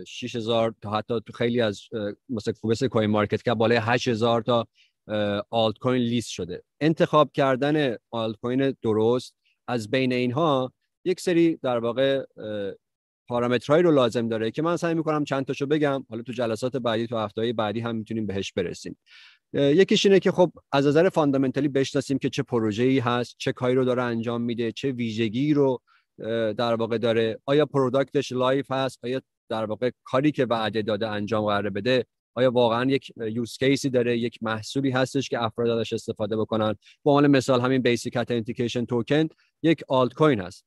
6000 تا حتی تو خیلی از مثلا کوین مارکت کپ که بالای 8000 تا آلت کوین لیست شده. انتخاب کردن آلت کوین درست از بین اینها یک سری در واقع پارامترهایی رو لازم داره که من سعی می‌کنم چند تاشو بگم. حالا تو جلسات بعدی تو هفته بعدی هم می‌تونیم بهش برسیم. یکیش اینه که خب از نظر fundamental ی بشناسیم که چه پروژه‌ای هست چه کاری رو داره انجام میده چه ویژگی رو در واقع داره. آیا product ش live هست؟ آیا در واقع کاری که وعده داده انجام قرار بده؟ آیا واقعا یک use case ی داره یک محصولی هستش که افراد ازش استفاده بکنن؟ به عنوان مثال همین بیسیک اتنتیکیشن توکن یک آلت کوین هست.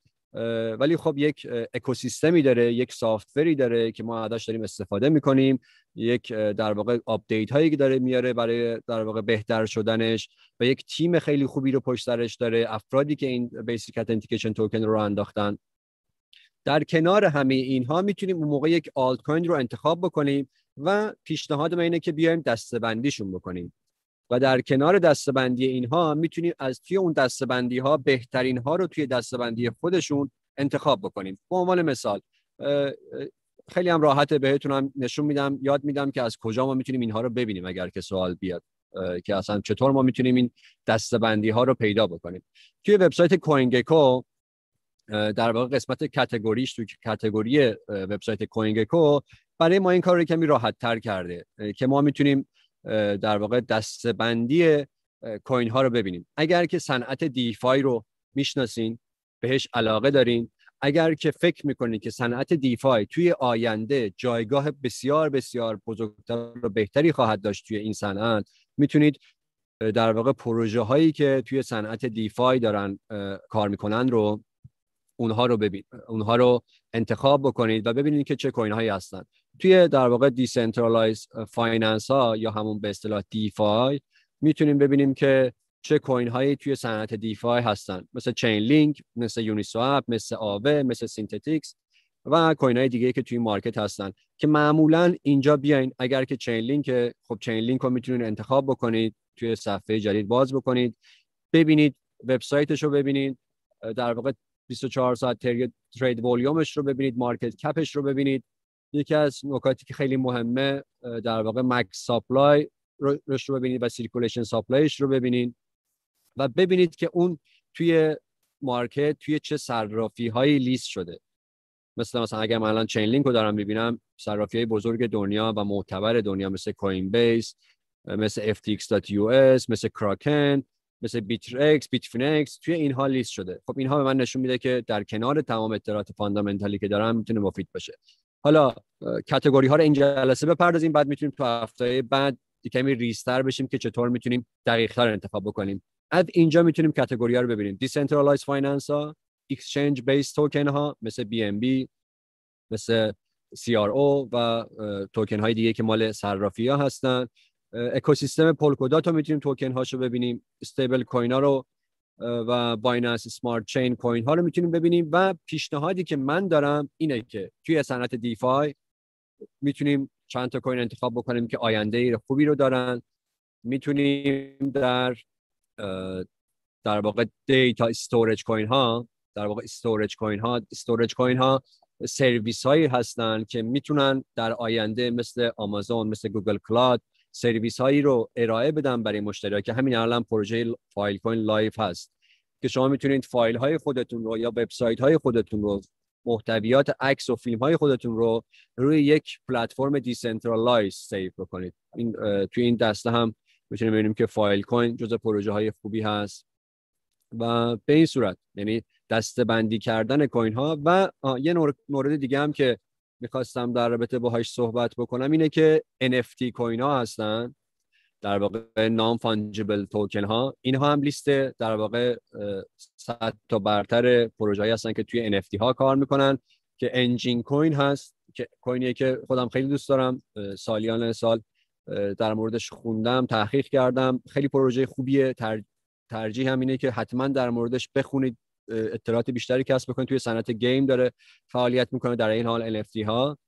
ولی خب یک اکوسیستمی داره یک software ی داره که ما ازش داریم استفاده می‌کنیم. یک در واقع update هایی که داره میاره برای در واقع بهتر شدنش و یک تیم خیلی خوبی رو پشت سرش داره افرادی که این بیسیک اتنتیکیشن توکن رو انداختن. در کنار همه اینها می‌تونیم اون موقع یک آلت کوین رو انتخاب بکنیم و پیشنهاد من اینه که بیایم دسته‌بندیشون بکنیم. و در کنار دستبندی اینها می‌تونیم از توی اون دستبندی ها بهترین ها رو توی دستبندی خودشون انتخاب بکنیم. به عنوان مثال خیلی هم راحت بهتونم نشون میدم یاد میدم که از کجا ما می‌تونیم اینها رو ببینیم اگر که سوال بیاد که اصلا چطور ما می‌تونیم این دستبندی ها رو پیدا بکنیم. توی وبسایت کوینگکو در واقع قسمت کاتگوریش توی کاتگوری وبسایت کوینگکو برای ما این کار رو کمی راحت تر کرده که ما می‌تونیم در واقع دستبندی کوین ها رو ببینیم. اگر که صنعت دیفای رو می‌شناسین بهش علاقه دارین. اگر که فکر می‌کنید که صنعت دیفای توی آینده جایگاه بسیار بسیار بزرگتر و بهتری خواهد داشت توی این صنعت می‌تونید در واقع پروژه هایی که توی صنعت دیفای دارن کار می‌کنن رو اونها رو ببین اونها رو انتخاب بکنید و ببینید که چه coin هایی هستن. توی در واقع decentralized finance ها یا همون به اصطلاح DeFi می‌تونیم ببینیم که چه coin هایی توی صنعت DeFi هستن. مثل چین لینک مثل یونیسواپ مثل آوه مثل سینتتیکس و coin های دیگه که توی market هستن که معمولا اینجا بیاین. اگر که چین لینک خب چین لینک رو می‌تونید انتخاب بکنید توی صفحه جدید باز بکنید ببینید وبسایتش رو ببینید در واقع 24 ساعت trade volume ش رو ببینید market cap ش رو ببینید. یکی از نکاتی که خیلی مهمه در واقع max supply رو ببینید و circulation supply ش رو ببینید و ببینید که اون توی market توی چه صرافی هایی لیست شده. مثل مثلا اگر من الان چین لینک رو دارم می‌بینم صرافی های بزرگ دنیا و معتبر دنیا مثل کوین بیس مثل ftx.us مثل کراکن مثل بیترکس بیتفینکس توی اینها لیست شده. خب اینها به من نشون میده که در کنار تمام اطلاعات fundamental ی که دارم می‌تونه مفید باشه. حالا category ها رو این جلسه بپردازیم بعد می‌تونیم تو هفته بعد کمی ریزتر بشیم که چطور می‌تونیم دقیق تر انتخاب بکنیم. از اینجا می‌تونیم category ها رو ببینیم. decentralized finance ها exchange based token ها مثل BNB مثل CRO و توکن های دیگه که مال صرافی ها هستن. اکوسیستم پولکودات رو می‌تونیم توکن هاشو ببینیم. stablecoin ها رو و Binance Smart Chain coin ها رو می‌تونیم ببینیم و پیشنهادی که من دارم اینه که توی صنعت DeFi می‌تونیم چند تا coin انتخاب بکنیم که آینده خوبی رو دارن. می‌تونیم در در واقع data storage coin ها در واقع storage coin ها storage coin ها سرویس هایی هستن که می‌تونن در آینده مثل آمازون مثل Google Cloud سرویس هایی رو ارائه بدن برای مشتری که همین الان پروژه Filecoin live هست که شما می‌تونید فایل های خودتون رو یا وبسایت های خودتون رو محتویات عکس و فیلم های خودتون رو روی یک پلتفرم decentralize save بکنید. این توی این دسته هم می‌تونیم ببینیم که Filecoin جزء پروژه های خوبی هست و به این صورت یعنی دسته بندی کردن کوین ها و یه مورد دیگه هم که می‌خواستم در رابطه باهاش صحبت بکنم اینه که NFT کوین ها هستن در واقع نام فانجیبل توکن ها اینها هم لیست در واقع صد تا برتر پروژه هستن که توی NFT ها کار می‌کنن. که انجین کوین هست که کوینیه که خودم خیلی دوست دارم. سالیان سال در موردش خوندم تحقیق کردم. خیلی پروژه خوبیه. ترجیح هم اینه که حتما در موردش بخونید. اطلاعات بیشتری کسب بکنید توی صنعت گیم داره فعالیت می‌کنه در این حال NFT ها.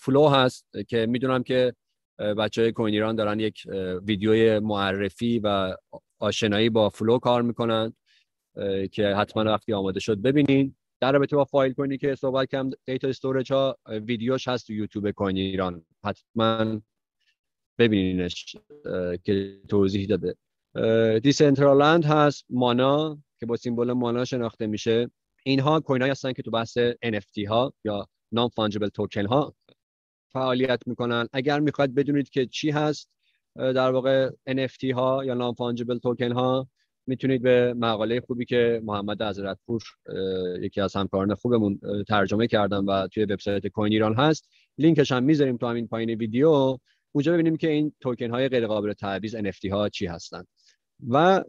Flow هست که می‌دونم که بچه های کوین ایران دارن یک ویدیوی معرفی و آشنایی با Flow کار می‌کنن که حتما وقتی آماده شد ببینین. در رابطه با Filecoin ی که صحبت کردم data storage ها ویدیوش هست تو یوتیوب کوین ایران. حتما ببینینش که توضیح داده. Decentraland هست MANA که با symbol MANA شناخته میشه. اینها coin هستن که تو بحث NFT ها یا non-fungible token ها فعالیت می‌کنن. اگر می‌خواید بدونید که چی هست در واقع NFT ها یا non-fungible token ها می‌تونید به مقاله خوبی که محمد حضرتپور یکی از همکاران خوبمون ترجمه کردن و توی وبسایت کوین ایران هست. لینکش هم می‌ذاریم تو همین پایین ویدیو. اونجا ببینیم که این توکن های غیر قابل تعویض NFT ها چی هستن. و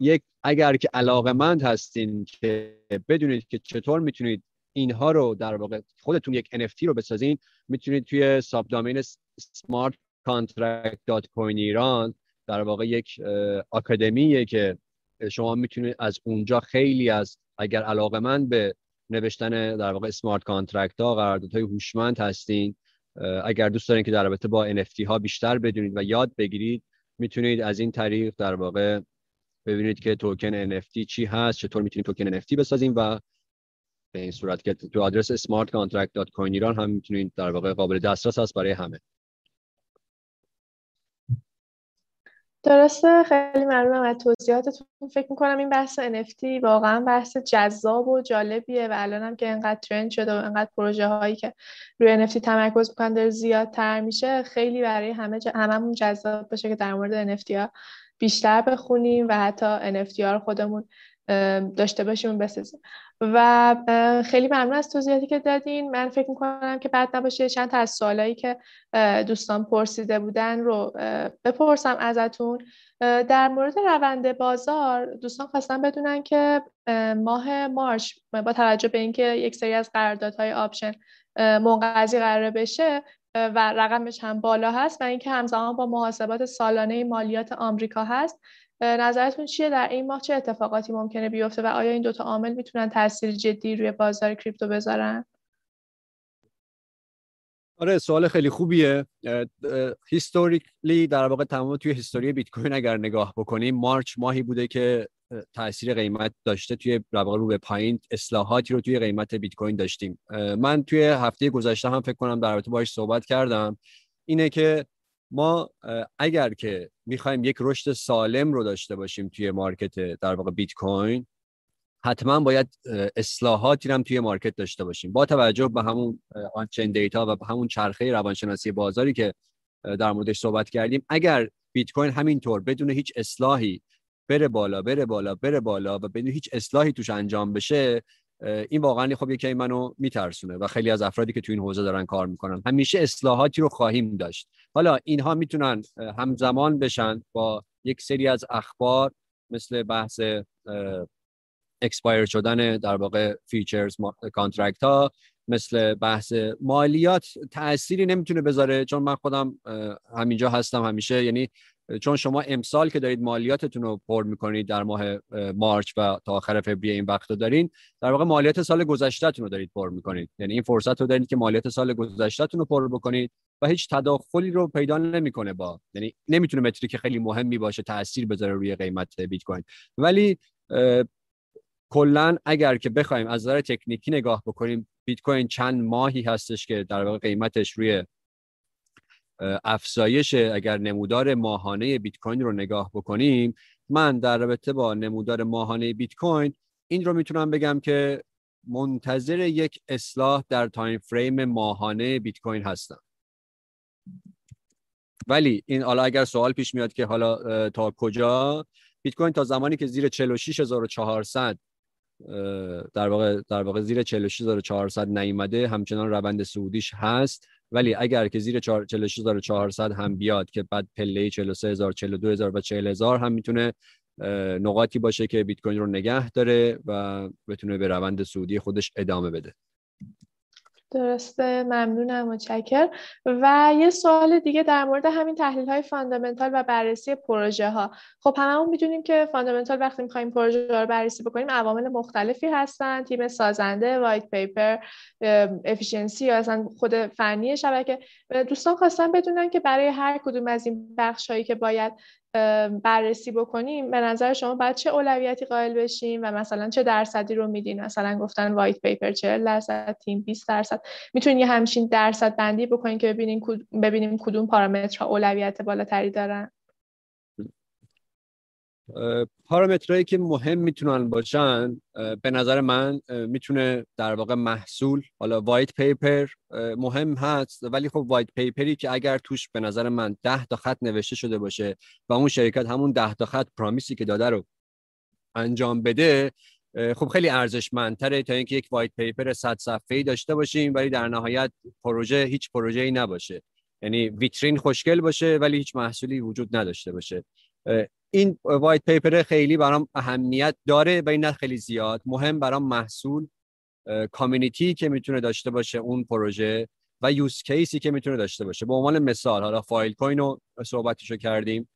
یک اگر که علاقمند هستین که بدونید که چطور می‌تونید اینها رو در واقع خودتون یک NFT رو بسازین می‌تونید توی ساب دامین smartcontract.coin ایران در واقع یک آکادمیه که شما می‌تونید از اونجا خیلی از اگر علاقمند به نوشتن در واقع smart contract ها قراردادهای هوشمند هستین اگر دوست دارین که در رابطه با NFT ها بیشتر بدونید و یاد بگیرید می‌تونید از این طریق در واقع ببینید که توکن NFT چی هست چطور می‌تونید توکن NFT بسازیم و به این صورت که تو آدرس smartcontract.coiniran هم می‌تونید در واقع قابل دسترس هست برای همه. درسته خیلی ممنونم از توضیحاتتون. فکر می‌کنم این بحث NFT واقعا بحث جذاب و جالبیه و الان هم که انقدر ترند شده و انقدر پروژه هایی که روی NFT تمرکز می‌کنن داره زیادتر میشه خیلی برای همه ج... هممون جذاب باشه که در مورد NFT ها بیشتر بخونیم و حتی NFT ها رو خودمون داشته باشیم و بسازیم. و خیلی ممنون از توضیحاتی که دادین. من فکر می‌کنم که بعد نباشه چند تا از سوالایی که دوستان پرسیده بودن رو بپرسم ازتون. در مورد روند بازار دوستان خواستن بدونن که ماه March با توجه به اینکه یک سری از قراردادهای option منقضی قرار بشه و رقمش هم بالا هست و اینکه همزمان با محاسبات سالانه مالیات آمریکا هست. نظرتون چیه؟ در این ماه چه اتفاقاتی ممکنه بیفته و آیا این دوتا عامل می‌تونن تاثیر جدی روی بازار کریپتو بذارن؟ آره سوال خیلی خوبیه. هیستوریکلی در واقع تمام توی هیستوری بیت کوین اگر نگاه بکنیم مارچ ماهی بوده که تاثیر قیمت داشته توی واقع رو به پایین اصلاحاتی رو توی قیمت بیت کوین داشتیم. من توی هفته گذشته هم فکر کنم در رابطه باهاش صحبت کردم. اینه که ما اگر که می‌خوایم یک رشد سالم رو داشته باشیم توی مارکت در واقع بیت کوین حتما باید اصلاحاتی هم توی مارکت داشته باشیم. با توجه به همون آنچین دیتا و به همون چرخه روانشناسی بازاری که در موردش صحبت کردیم اگر بیت کوین همینطور بدون هیچ اصلاحی بره بالا بره بالا بره بالا و بدون هیچ اصلاحی توش انجام بشه این واقعا خب یکی منو میترسونه و خیلی از افرادی که تو این حوزه دارن کار می‌کنن. همیشه اصلاحاتی رو خواهیم داشت. حالا اینها می‌تونن همزمان بشن با یک سری از اخبار مثل بحث expire شدن در واقع futures contract ها مثل بحث مالیات تأثیری نمی‌تونه بذاره چون من خودم همینجا هستم همیشه. یعنی چون شما امسال که دارید مالیاتتون رو پر می‌کنید در ماه March و تا آخر فوریه این وقت دارین در واقع مالیات سال گذشتهتون رو دارید پر می‌کنید. یعنی این فرصت رو دارید که مالیات سال گذشتهتون رو پر بکنید و هیچ تداخلی رو پیدا نمی‌کنه با یعنی نمی‌تونه metric خیلی مهمی باشه تاثیر بذاره روی قیمت بیت کوین. ولی کلا اگر که بخوایم از نظر تکنیکی نگاه بکنیم بیت کوین چند ماهی هستش که در واقع قیمتش روی افزایش اگر نمودار ماهانه بیت کوین رو نگاه بکنیم من در رابطه با نمودار ماهانه بیت کوین این رو می‌تونم بگم که منتظر یک اصلاح در time frame ماهانه بیت کوین هستم. ولی این حالا اگر سوال پیش میاد که حالا تا کجا؟ بیت کوین تا زمانی که زیر 46400 در واقع در واقع زیر 46400 نیومده. همچنان روند سعودیش هست. ولی اگر که زیر 46400 هم بیاد که بعد پله 43000 42000 و 40000 هم می‌تونه نقاطی باشه که بیت کوین رو نگه داره و بتونه به روند سعودی خودش ادامه بده. درسته ممنونم متشکر و یه سوال دیگه در مورد همین تحلیل های fundamental و بررسی پروژه ها خب هممون می‌دونیم که fundamental وقتی می‌خوایم پروژه رو بررسی بکنیم عوامل مختلفی هستن تیم سازنده white paper efficiency یا اصلا خود فنی شبکه. دوستان خواستن بدونن که برای هر کدوم از این بخش هایی که باید بررسی بکنیم به نظر شما باید چه اولویتی قائل بشیم و مثلا چه درصدی رو میدین؟ مثلا گفتن white paper 40 درصد تیم 20 درصد. می‌تونین یه همچین درصد بندی بکنین که ببینیم ببینیم کدوم پارامترها اولویت بالاتری دارن؟ پارامترهایی که مهم می‌تونن باشن به نظر من می‌تونه در واقع محصول حالا وایت پیپر مهم هست. ولی خب وایت پیپری که اگر توش به نظر من ده تا خط نوشته شده باشه و اون شرکت همون ده تا خط پرامیسی که داده رو انجام بده خب خیلی ارزشمندتره تا اینکه یک white paper 100 صفحه‌ای داشته باشیم ولی در نهایت پروژه هیچ پروژه‌ای نباشه. یعنی ویترین خوشگل باشه ولی هیچ محصولی وجود نداشته باشه. این white paper خیلی برام اهمیت داره و این خیلی زیاد. مهم برام محصول community که می‌تونه داشته باشه اون پروژه و use case ی که می‌تونه داشته باشه. به عنوان مثال حالا Filecoin رو صحبتشو کردیم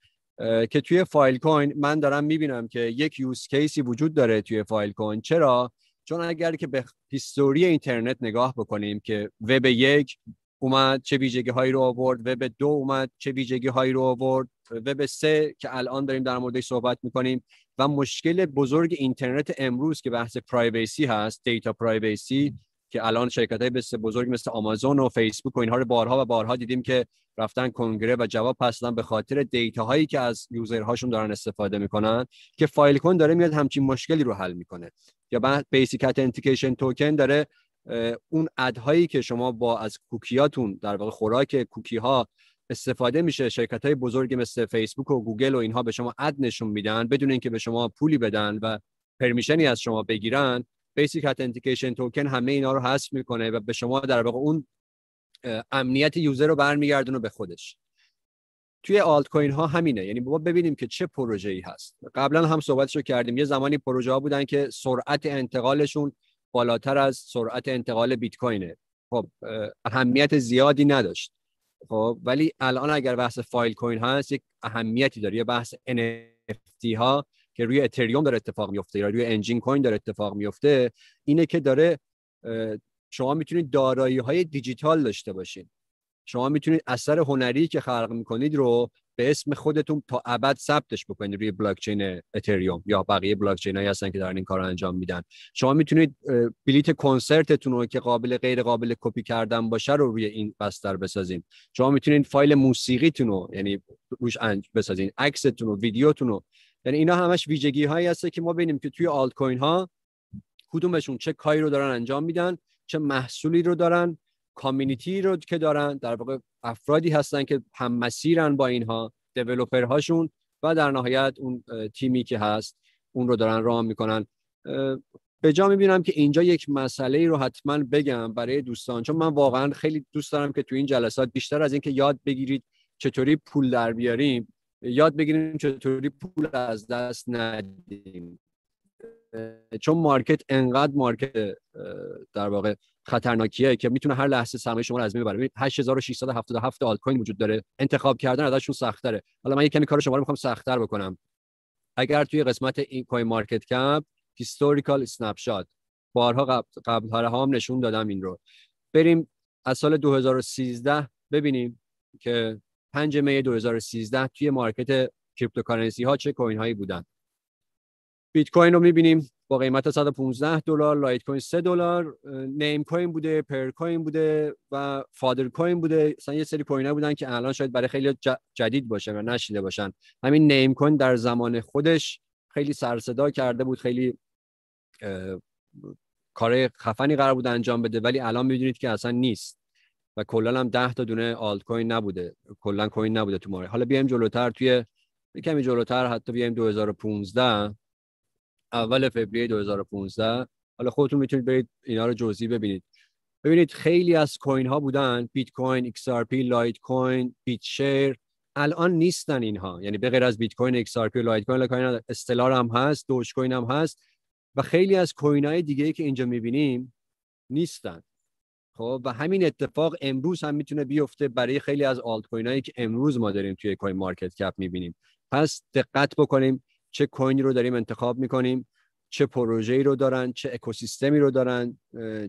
که توی Filecoin من دارم می‌بینم که یک use case ی وجود داره توی Filecoin. چرا؟ چون اگر که به history اینترنت نگاه بکنیم که وب یک اومد چه ویژگی هایی رو آورد وب دو اومد چه ویژگی هایی رو آورد وب سه که الان داریم در موردش صحبت می‌کنیم و مشکل بزرگ اینترنت امروز که بحث privacy هست data privacy که الان شرکت های بزرگ مثل آمازون و فیسبوک و اینها رو بارها و بارها دیدیم که رفتن کنگره و جواب پس به خاطر data هایی که از user هاشون دارن استفاده می‌کنن که Filecoin داره میاد همچین مشکلی رو حل می‌کنه. یا بعد Basic Attention Token داره اون ad هایی که شما با از کوکیاتون در واقع خوراک کوکی ها استفاده میشه. شرکت های بزرگی مثل فیسبوک و گوگل و اینها به شما ad نشون میدن بدون اینکه به شما پولی بدن و permission ی از شما بگیرن. Basic Attention Token همه اینا رو حذف می‌کنه و به شما در واقع اون امنیت یوزر رو برمیگردونه به خودش. توی آلت کوین ها همینه. یعنی با ببینیم که چه پروژه ای هست. قبلا هم صحبتشو کردیم. یه زمانی پروژه ها بودن که سرعت انتقالشون بالاتر از سرعت انتقال بیت کوینه خب اهمیت زیادی نداشت. خب ولی الان اگر بحث فایل کوین هست یک اهمیتی داره. یه بحث NFT ها که روی اتریوم داره اتفاق میفته یا روی انجین کوین داره اتفاق میفته اینه که داره شما می‌تونید دارایی های دیجیتال داشته باشین. شما می‌تونید اثر هنری که خلق می‌کنید رو به اسم خودتون تا ابد ثبتش بکنید روی بلاک چین اتریوم یا بقیه بلاک چین هایی هستن که دارن این کار رو انجام میدن. شما می‌تونید بلیت کنسرتتون رو که قابل غیر قابل کپی کردن باشه رو روی این بستر بسازین. شما می‌تونید فایل موسیقیتون رو یعنی روش بسازین عکستون و ویدیوتون رو. یعنی اینا همش ویژگی هایی هست که ما ببینیم که توی آلت کوین ها کدومشون چه کاری رو دارن انجام میدن چه محصولی رو دارن کامیونیتی رو که دارن در واقع افرادی هستن که هم مسیرن با اینها هاشون و در نهایت اون تیمی که هست اون رو دارن راه می‌کنن. به جا می‌بینم که اینجا یک مسئله رو حتما بگم برای دوستان چون من واقعا خیلی دوست دارم که تو این جلسات بیشتر از اینکه یاد بگیرید چطوری پول در بیاریم یاد بگیریم چطوری پول از دست ندیم. چون market انقدر market در واقع خطرناکیه که می‌تونه هر لحظه سرمایه شما رو از بین ببره. 8677 آلت کوین وجود داره. انتخاب کردن ازشون سخت‌تره حالا من یک کمی کار شما رو می‌خوام سخت‌تر بکنم. اگر توی قسمت این CoinMarketCap historical snapshot بارها قبل قبل هم نشون دادم این رو. بریم از سال 2013 ببینیم که 5 می 2013 توی market cryptocurrency ها چه coin هایی بودن. بیت کوین رو می‌بینیم با قیمت 115 دلار Litecoin 3 دلار Namecoin بوده Peercoin بوده و Feathercoin بوده. مثلا یه سری coin بودن که الان شاید برای خیلی جدید باشه و نشنیده باشن. همین Namecoin در زمان خودش خیلی سر صدا کرده بود خیلی کار خفنی قرار بود انجام بده ولی الان می‌دونید که اصلا نیست و کلا هم 10 تا دونه آلت کوین نبوده. کلا coin نبوده تو market حالا بیایم جلوتر توی کمی جلوتر حتی بیایم 2015 اول فوریه 2015 حالا خودتون می‌تونید برید اینا رو جزئی ببینید. ببینید خیلی از coin ها بودن. بیت کوین ایکس آر پی لایت کوین بیت شیر الان نیستن اینها. یعنی به غیر از بیت کوین XRP Litecoin coin استلار هم هست Dogecoin هم هست. و خیلی از کوین های دیگه ای که اینجا می‌بینیم نیستن. خب و همین اتفاق امروز هم می‌تونه بیفته برای خیلی از آلت کوین هایی که امروز ما داریم توی کوین مارکت کپ می‌بینیم. پس دقت بکنیم. چه کوینی رو داریم انتخاب می‌کنیم چه پروژه‌ای رو دارن چه اکوسیستمی رو دارن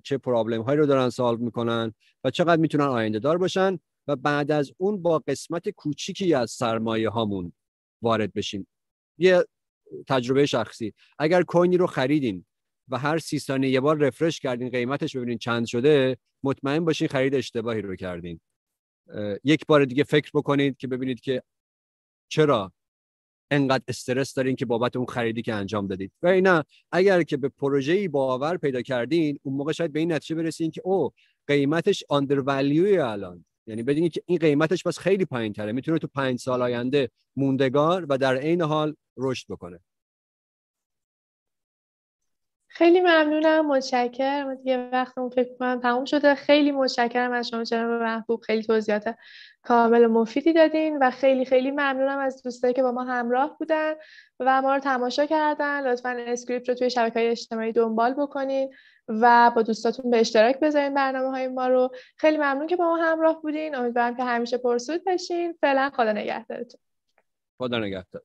چه پرابلم هایی رو دارن سالو می‌کنن و چقدر می‌تونن آینده دار باشن و بعد از اون با قسمت کوچیکی از سرمایه هامون وارد بشیم. یه تجربه شخصی اگر کوینی رو خریدین و هر سی ثانیه یه بار رفرش کردین قیمتش ببینین چند شده مطمئن باشین خرید اشتباهی رو کردین. یک بار دیگه فکر بکنید که ببینید که چرا انقدر استرس دارین که بابت اون خریدی که انجام دادید. و اینا اگر که به پروژه‌ای باور پیدا کردین اون موقع شاید به این نتیجه برسین که او قیمتش آندر الان. یعنی بدونید که این قیمتش بس خیلی پایین تره می‌تونه تو پنج سال آینده موندگار و در عین حال رشد بکنه. خیلی ممنونم متشکرم. دیگه وقتمون فکر کنم تموم شده. خیلی متشکرم از شما جناب محبوب. خیلی توضیحات کامل و مفیدی دادین و خیلی خیلی ممنونم از دوستایی که با ما همراه بودن و ما رو تماشا کردن. لطفا اسکریپت رو توی شبکه های اجتماعی دنبال بکنین و با دوستاتون به اشتراک بذارین برنامه های ما رو. خیلی ممنون که با ما همراه بودین. امیدوارم که همیشه پرسود بشین فعلا خدا نگهدارتون. خدا نگهدار.